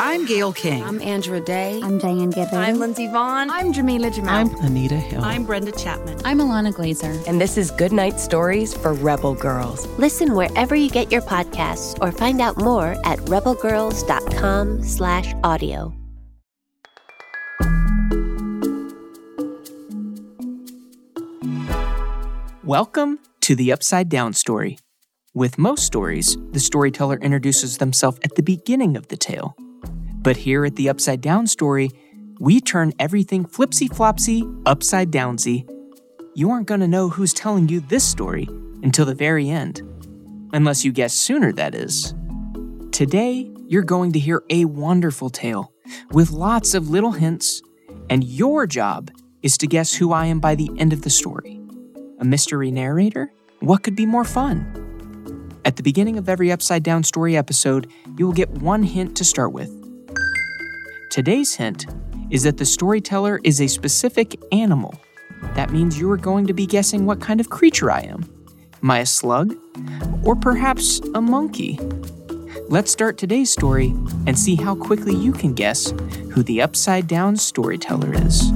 I'm Gayle King. I'm Andra Day. I'm Diane Guerrero. I'm Lindsey Vonn. I'm Jameela Jamil. I'm Anita Hill. I'm Brenda Chapman. I'm Ilana Glazer. And this is Goodnight Stories for Rebel Girls. Listen wherever you get your podcasts or find out more at rebelgirls.com slash audio. Welcome to the Upside Down Story. With most stories, the storyteller introduces themselves at the beginning of the tale. But here at the Upside Down story, we turn everything flipsy flopsy upside downsy. You aren't going to know who's telling you this story until the very end. Unless you guess sooner, that is. Today, you're going to hear a wonderful tale with lots of little hints, and your job is to guess who I am by the end of the story. A mystery narrator? What could be more fun? At the beginning of every Upside Down Story episode, you will get one hint to start with. Today's hint is that the storyteller is a specific animal. That means you are going to be guessing what kind of creature I am. Am I a slug? Or perhaps a monkey? Let's start today's story and see how quickly you can guess who the upside down storyteller is.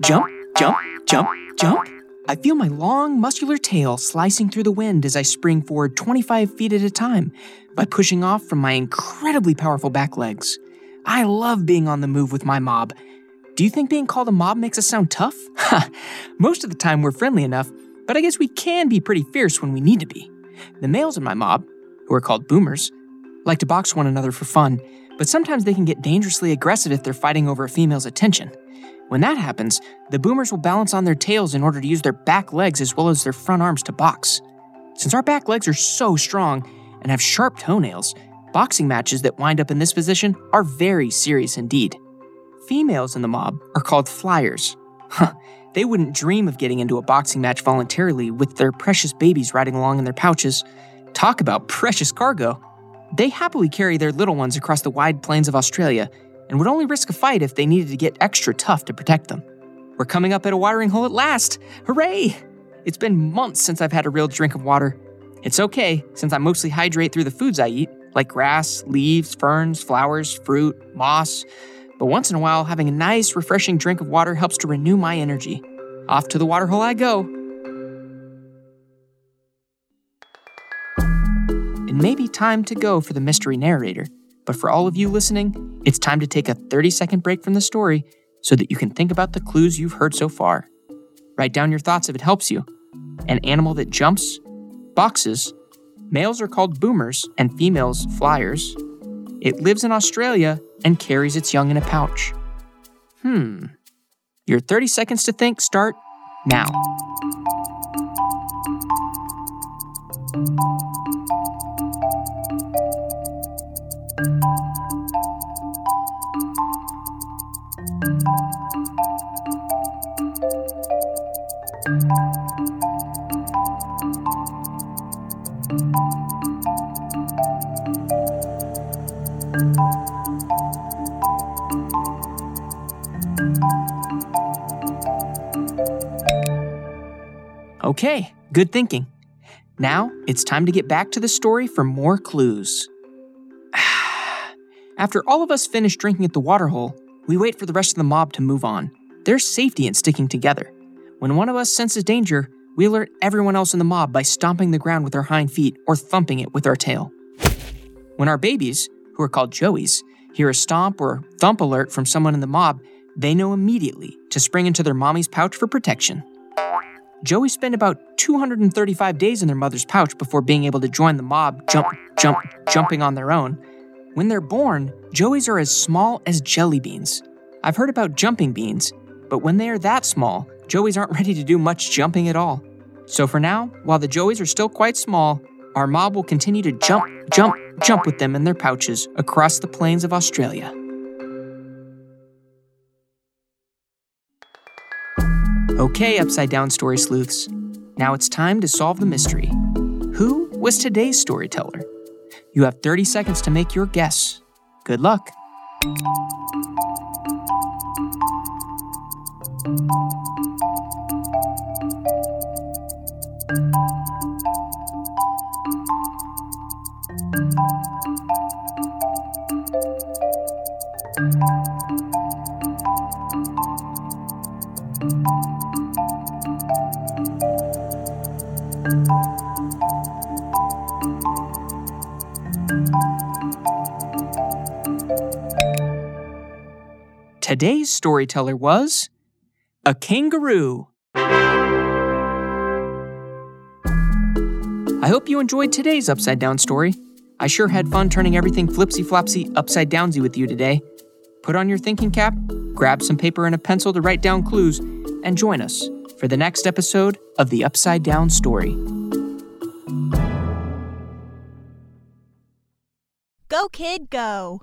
Jump, jump, jump, jump. I feel my long, muscular tail slicing through the wind as I spring forward 25 feet at a time by pushing off from my incredibly powerful back legs. I love being on the move with my mob. Do you think being called a mob makes us sound tough? Most of the time we're friendly enough, but I guess we can be pretty fierce when we need to be. The males in my mob, who are called boomers, like to box one another for fun, but sometimes they can get dangerously aggressive if they're fighting over a female's attention. When that happens, the boomers will balance on their tails in order to use their back legs as well as their front arms to box. Since our back legs are so strong and have sharp toenails, boxing matches that wind up in this position are very serious indeed. Females in the mob are called flyers. Huh, they wouldn't dream of getting into a boxing match voluntarily with their precious babies riding along in their pouches. Talk about precious cargo. They happily carry their little ones across the wide plains of Australia and would only risk a fight if they needed to get extra tough to protect them. We're coming up at a watering hole at last! Hooray! It's been months since I've had a real drink of water. It's okay, since I mostly hydrate through the foods I eat, like grass, leaves, ferns, flowers, fruit, moss. But once in a while, having a nice, refreshing drink of water helps to renew my energy. Off to the water hole I go. It may be time to go for the mystery narrator. But for all of you listening, it's time to take a 30 second break from the story so that you can think about the clues you've heard so far. Write down your thoughts if it helps you. An animal that jumps, boxes, males are called boomers and females flyers. It lives in Australia and carries its young in a pouch. Hmm. Your 30 seconds to think start now. Okay, good thinking. Now, it's time to get back to the story for more clues. After all of us finish drinking at the waterhole, we wait for the rest of the mob to move on. There's safety in sticking together. When one of us senses danger, we alert everyone else in the mob by stomping the ground with our hind feet or thumping it with our tail. When our babies, who are called Joeys, hear a stomp or thump alert from someone in the mob, they know immediately to spring into their mommy's pouch for protection. Joeys spend about 235 days in their mother's pouch before being able to join the mob, jump, jump, jumping on their own. When they're born, Joeys are as small as jelly beans. I've heard about jumping beans, but when they are that small, Joeys aren't ready to do much jumping at all. So for now, while the Joeys are still quite small, our mob will continue to jump, jump, jump with them in their pouches across the plains of Australia. Okay, Upside Down Story Sleuths. Now it's time to solve the mystery. Who was today's storyteller? You have 30 seconds to make your guess. Good luck. Today's storyteller was a kangaroo. I hope you enjoyed today's Upside Down story. I sure had fun turning everything flipsy flopsy upside downsy with you today. Put on your thinking cap, grab some paper and a pencil to write down clues, and join us for the next episode of the Upside Down Story. Go, kid, go.